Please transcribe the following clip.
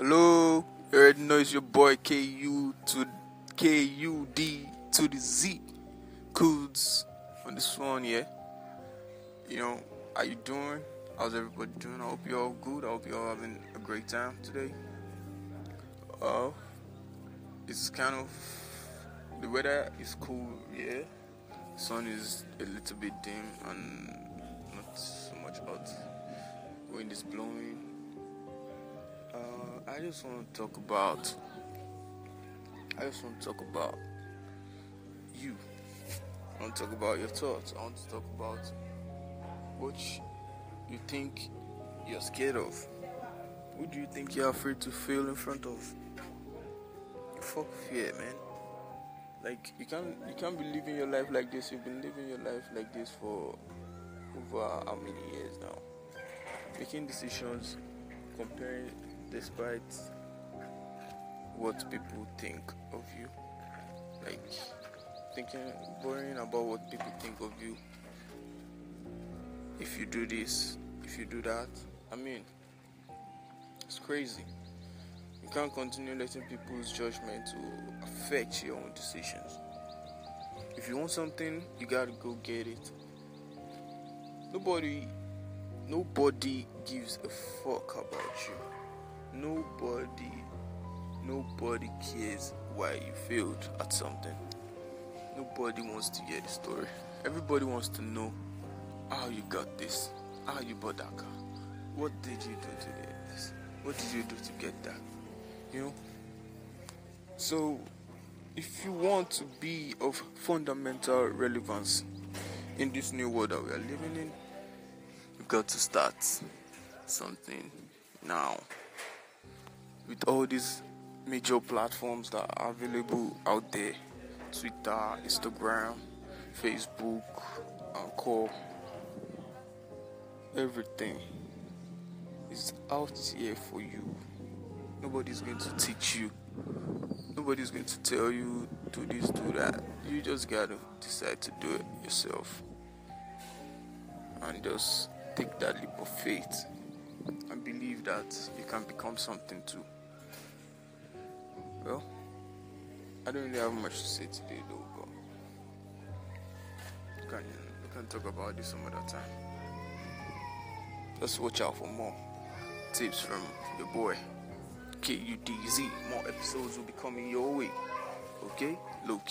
Hello, you already know it's your boy KU to KUD to the Z. Codes on this one, yeah. You know, how you doing? How's everybody doing? I hope you're all good. I hope you're all having a great time today. Uh, it's kind of the weather is cool, yeah. Sun is a little bit dim and not so much hot. Wind is blowing. Uh, I just want to talk about. I just want to talk about you. I want to talk about your thoughts. I want to talk about what you think you're scared of. Who do you think you're afraid to fail in front of? Fuck fear, man. Like you can't you can't be living your life like this. You've been living your life like this for over how many years now? Making decisions, comparing despite what people think of you. Like thinking worrying about what people think of you. If you do this, if you do that. I mean it's crazy. You can't continue letting people's judgment to affect your own decisions. If you want something, you gotta go get it. Nobody nobody gives a fuck about you. Nobody nobody cares why you failed at something. Nobody wants to hear the story. Everybody wants to know how you got this, how you bought that car. What did you do to get this? What did you do to get that? You know? So, if you want to be of fundamental relevance in this new world that we are living in, you've got to start something now. With all these major platforms that are available out there Twitter, Instagram, Facebook, Anchor, everything is out here for you. Nobody's going to teach you. Nobody's going to tell you do this, do that. You just gotta decide to do it yourself. And just take that leap of faith and believe that you can become something too. Well, I don't really have much to say today though, but we can, we can talk about this some other time. Just watch out for more tips from your boy. KUDZ. More episodes will be coming your way. Okay? Low.